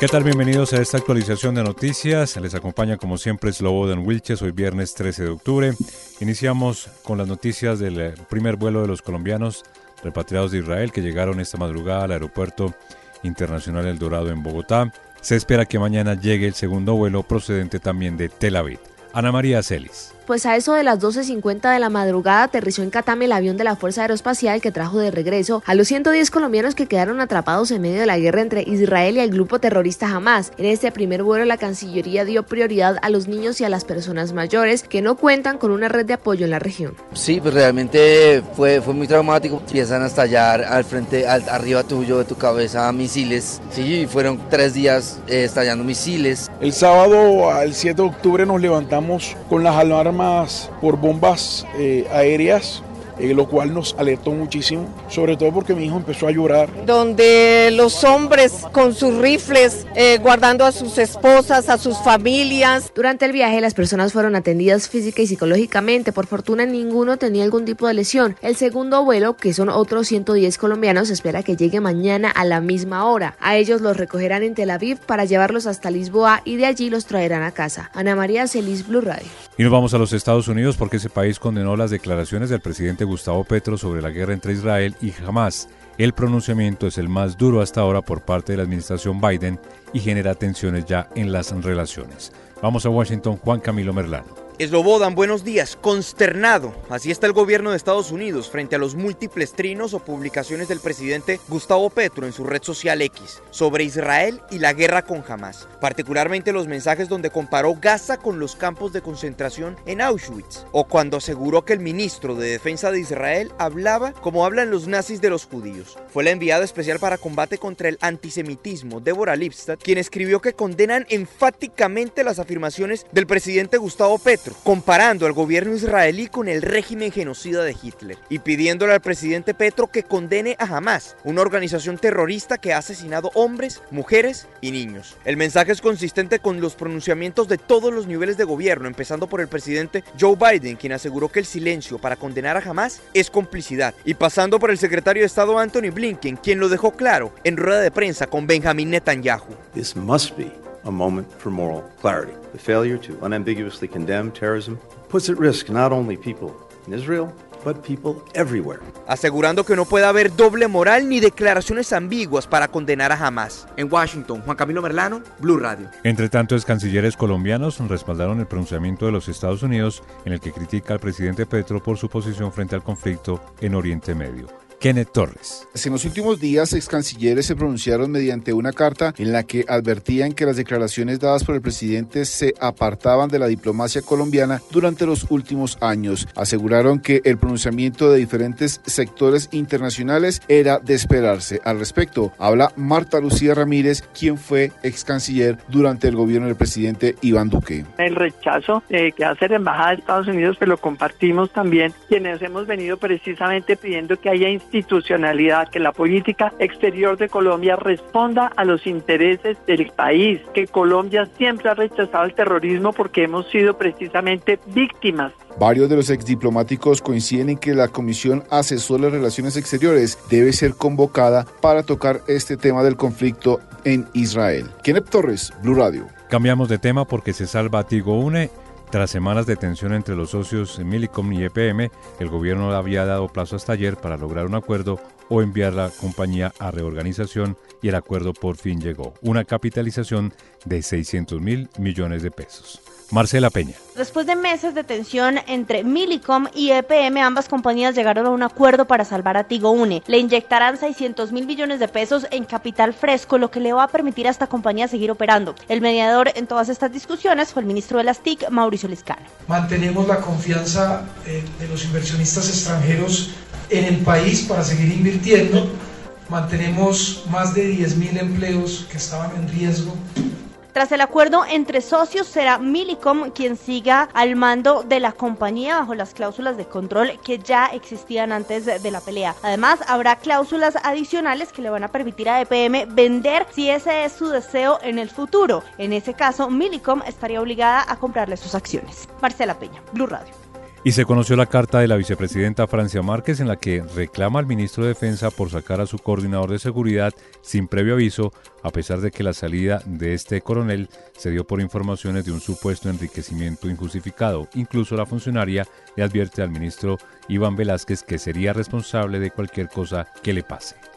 ¿Qué tal? Bienvenidos a esta actualización de noticias. Les acompaña como siempre Slobodan Wilches, hoy viernes 13 de octubre. Iniciamos con las noticias del eh, primer vuelo de los colombianos repatriados de Israel que llegaron esta madrugada al aeropuerto internacional El Dorado en Bogotá. Se espera que mañana llegue el segundo vuelo procedente también de Tel Aviv. Ana María Celis pues a eso de las 12.50 de la madrugada aterrizó en Catame el avión de la Fuerza Aeroespacial que trajo de regreso a los 110 colombianos que quedaron atrapados en medio de la guerra entre Israel y el grupo terrorista Hamas. En este primer vuelo la Cancillería dio prioridad a los niños y a las personas mayores que no cuentan con una red de apoyo en la región. Sí, pues realmente fue, fue muy traumático. Empiezan a estallar al frente, al, arriba tuyo de tu cabeza misiles. Sí, fueron tres días eh, estallando misiles. El sábado al 7 de octubre nos levantamos con las alarmas por bombas eh, aéreas eh, lo cual nos alertó muchísimo, sobre todo porque mi hijo empezó a llorar. Donde los hombres con sus rifles eh, guardando a sus esposas, a sus familias. Durante el viaje las personas fueron atendidas física y psicológicamente, por fortuna ninguno tenía algún tipo de lesión. El segundo vuelo, que son otros 110 colombianos, espera que llegue mañana a la misma hora. A ellos los recogerán en Tel Aviv para llevarlos hasta Lisboa y de allí los traerán a casa. Ana María Celis, Blue Radio. Y nos vamos a los Estados Unidos porque ese país condenó las declaraciones del presidente Gustavo Petro sobre la guerra entre Israel y Hamas. El pronunciamiento es el más duro hasta ahora por parte de la administración Biden y genera tensiones ya en las relaciones. Vamos a Washington, Juan Camilo Merlano. Eslobodan, buenos días. Consternado. Así está el gobierno de Estados Unidos frente a los múltiples trinos o publicaciones del presidente Gustavo Petro en su red social X sobre Israel y la guerra con Hamas. Particularmente los mensajes donde comparó Gaza con los campos de concentración en Auschwitz. O cuando aseguró que el ministro de Defensa de Israel hablaba como hablan los nazis de los judíos. Fue la enviada especial para combate contra el antisemitismo, Deborah Lipstadt, quien escribió que condenan enfáticamente las afirmaciones del presidente Gustavo Petro comparando al gobierno israelí con el régimen genocida de Hitler y pidiéndole al presidente Petro que condene a Hamas, una organización terrorista que ha asesinado hombres, mujeres y niños. El mensaje es consistente con los pronunciamientos de todos los niveles de gobierno, empezando por el presidente Joe Biden, quien aseguró que el silencio para condenar a Hamas es complicidad, y pasando por el secretario de Estado Anthony Blinken, quien lo dejó claro en rueda de prensa con Benjamin Netanyahu. This must be a moment for moral clarity. The failure to unambiguously condemn terrorism puts at risk not only people in Israel, but people everywhere. Asegurando que no puede haber doble moral ni declaraciones ambiguas para condenar a Hamas. En Washington, Juan Camilo Merlano, Blue Radio. Entre tanto, es cancilleres colombianos respaldaron el pronunciamiento de los Estados Unidos en el que critica al presidente Petro por su posición frente al conflicto en Oriente Medio. Kenneth Torres. En los últimos días, ex cancilleres se pronunciaron mediante una carta en la que advertían que las declaraciones dadas por el presidente se apartaban de la diplomacia colombiana durante los últimos años. Aseguraron que el pronunciamiento de diferentes sectores internacionales era de esperarse. Al respecto, habla Marta Lucía Ramírez, quien fue ex canciller durante el gobierno del presidente Iván Duque. El rechazo que hace la Embajada de Estados Unidos, pero lo compartimos también quienes hemos venido precisamente pidiendo que haya institucionalidad, que la política exterior de Colombia responda a los intereses del país, que Colombia siempre ha rechazado el terrorismo porque hemos sido precisamente víctimas Varios de los exdiplomáticos coinciden en que la Comisión Asesora de Relaciones Exteriores debe ser convocada para tocar este tema del conflicto en Israel. Kenneth Torres, Blue Radio. Cambiamos de tema porque se salva Tigo Une tras semanas de tensión entre los socios Milicom y EPM, el gobierno había dado plazo hasta ayer para lograr un acuerdo o enviar la compañía a reorganización y el acuerdo por fin llegó. Una capitalización de 600 mil millones de pesos. Marcela Peña. Después de meses de tensión entre Milicom y EPM, ambas compañías llegaron a un acuerdo para salvar a Tigo Une. Le inyectarán 600 mil millones de pesos en capital fresco, lo que le va a permitir a esta compañía seguir operando. El mediador en todas estas discusiones fue el ministro de las TIC, Mauricio Liscano. Mantenemos la confianza eh, de los inversionistas extranjeros en el país para seguir invirtiendo. Mantenemos más de 10 mil empleos que estaban en riesgo tras el acuerdo entre socios, será Milicom quien siga al mando de la compañía bajo las cláusulas de control que ya existían antes de la pelea. Además, habrá cláusulas adicionales que le van a permitir a EPM vender si ese es su deseo en el futuro. En ese caso, Milicom estaría obligada a comprarle sus acciones. Marcela Peña, Blue Radio. Y se conoció la carta de la vicepresidenta Francia Márquez en la que reclama al ministro de Defensa por sacar a su coordinador de seguridad sin previo aviso, a pesar de que la salida de este coronel se dio por informaciones de un supuesto enriquecimiento injustificado. Incluso la funcionaria le advierte al ministro Iván Velázquez que sería responsable de cualquier cosa que le pase.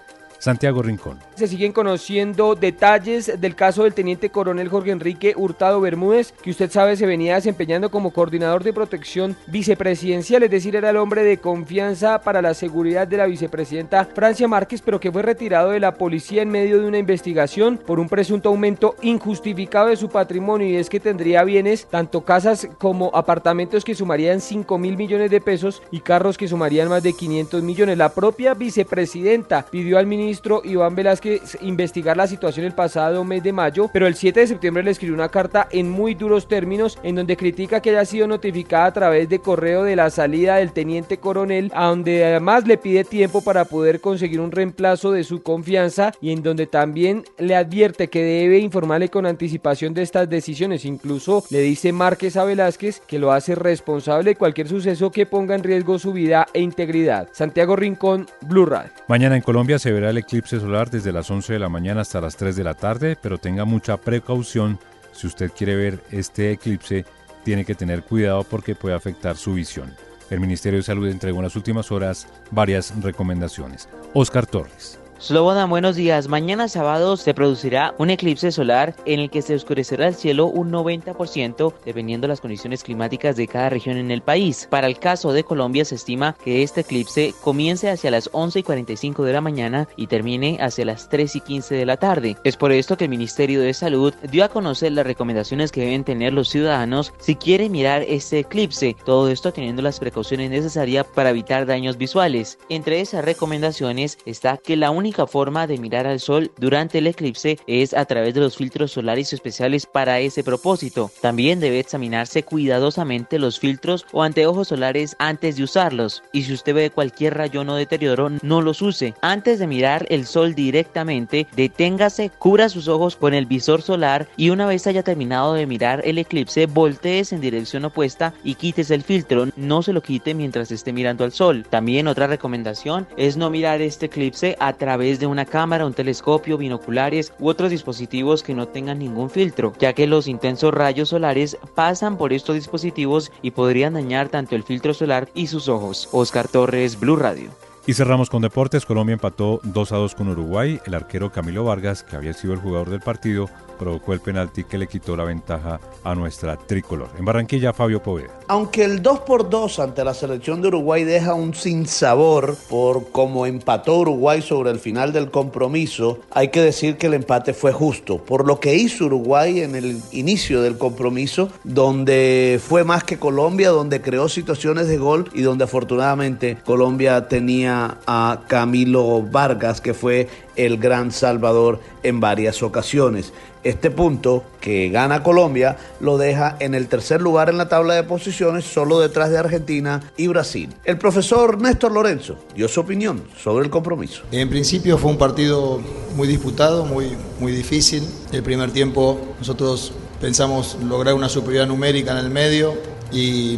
Santiago Rincón. Se siguen conociendo detalles del caso del teniente coronel Jorge Enrique Hurtado Bermúdez, que usted sabe se venía desempeñando como coordinador de protección vicepresidencial, es decir, era el hombre de confianza para la seguridad de la vicepresidenta Francia Márquez, pero que fue retirado de la policía en medio de una investigación por un presunto aumento injustificado de su patrimonio y es que tendría bienes, tanto casas como apartamentos que sumarían 5 mil millones de pesos y carros que sumarían más de 500 millones. La propia vicepresidenta pidió al ministro ministro Iván Velázquez investigar la situación el pasado mes de mayo, pero el 7 de septiembre le escribió una carta en muy duros términos en donde critica que haya sido notificada a través de correo de la salida del teniente coronel, a donde además le pide tiempo para poder conseguir un reemplazo de su confianza y en donde también le advierte que debe informarle con anticipación de estas decisiones. Incluso le dice Márquez a Velázquez que lo hace responsable de cualquier suceso que ponga en riesgo su vida e integridad. Santiago Rincón, Blue Radio. Mañana en Colombia se verá el eclipse solar desde las 11 de la mañana hasta las 3 de la tarde, pero tenga mucha precaución. Si usted quiere ver este eclipse, tiene que tener cuidado porque puede afectar su visión. El Ministerio de Salud entregó en las últimas horas varias recomendaciones. Oscar Torres. Slobodan, buenos días. Mañana sábado se producirá un eclipse solar en el que se oscurecerá el cielo un 90% dependiendo de las condiciones climáticas de cada región en el país. Para el caso de Colombia se estima que este eclipse comience hacia las 11 y 45 de la mañana y termine hacia las 3 y 15 de la tarde. Es por esto que el Ministerio de Salud dio a conocer las recomendaciones que deben tener los ciudadanos si quieren mirar este eclipse. Todo esto teniendo las precauciones necesarias para evitar daños visuales. Entre esas recomendaciones está que la única única forma de mirar al sol durante el eclipse es a través de los filtros solares especiales para ese propósito. También debe examinarse cuidadosamente los filtros o anteojos solares antes de usarlos. Y si usted ve cualquier rayón o deterioro, no los use. Antes de mirar el sol directamente, deténgase, cubra sus ojos con el visor solar y una vez haya terminado de mirar el eclipse, voltees en dirección opuesta y quites el filtro. No se lo quite mientras esté mirando al sol. También otra recomendación es no mirar este eclipse a través de una cámara, un telescopio, binoculares u otros dispositivos que no tengan ningún filtro, ya que los intensos rayos solares pasan por estos dispositivos y podrían dañar tanto el filtro solar y sus ojos. Oscar Torres, Blue Radio. Y cerramos con deportes. Colombia empató 2 a 2 con Uruguay. El arquero Camilo Vargas, que había sido el jugador del partido, provocó el penalti que le quitó la ventaja a nuestra tricolor. En Barranquilla, Fabio Poveda. Aunque el 2 por 2 ante la selección de Uruguay deja un sinsabor por cómo empató Uruguay sobre el final del compromiso, hay que decir que el empate fue justo. Por lo que hizo Uruguay en el inicio del compromiso, donde fue más que Colombia, donde creó situaciones de gol y donde afortunadamente Colombia tenía a Camilo Vargas, que fue el gran Salvador en varias ocasiones. Este punto que gana Colombia lo deja en el tercer lugar en la tabla de posiciones, solo detrás de Argentina y Brasil. El profesor Néstor Lorenzo dio su opinión sobre el compromiso. En principio fue un partido muy disputado, muy, muy difícil. El primer tiempo nosotros pensamos lograr una superioridad numérica en el medio, y,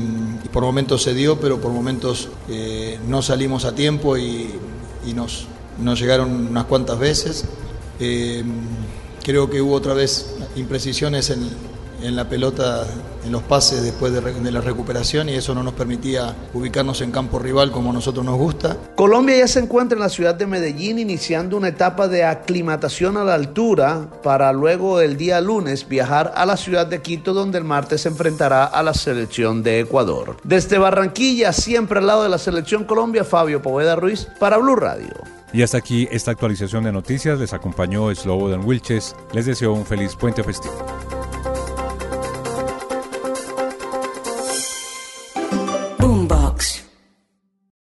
por momentos se dio, pero por momentos eh, no salimos a tiempo y, nos, nos llegaron unas cuantas veces. Eh, creo que hubo otra vez imprecisiones en, en la pelota, en los pases después de, de, la recuperación y eso no nos permitía ubicarnos en campo rival como a nosotros nos gusta. Colombia ya se encuentra en la ciudad de Medellín iniciando una etapa de aclimatación a la altura para luego el día lunes viajar a la ciudad de Quito donde el martes se enfrentará a la selección de Ecuador. Desde Barranquilla, siempre al lado de la selección Colombia, Fabio Poveda Ruiz para Blue Radio. Y hasta aquí esta actualización de noticias. Les acompañó Slobodan Wilches. Les deseo un feliz puente festivo.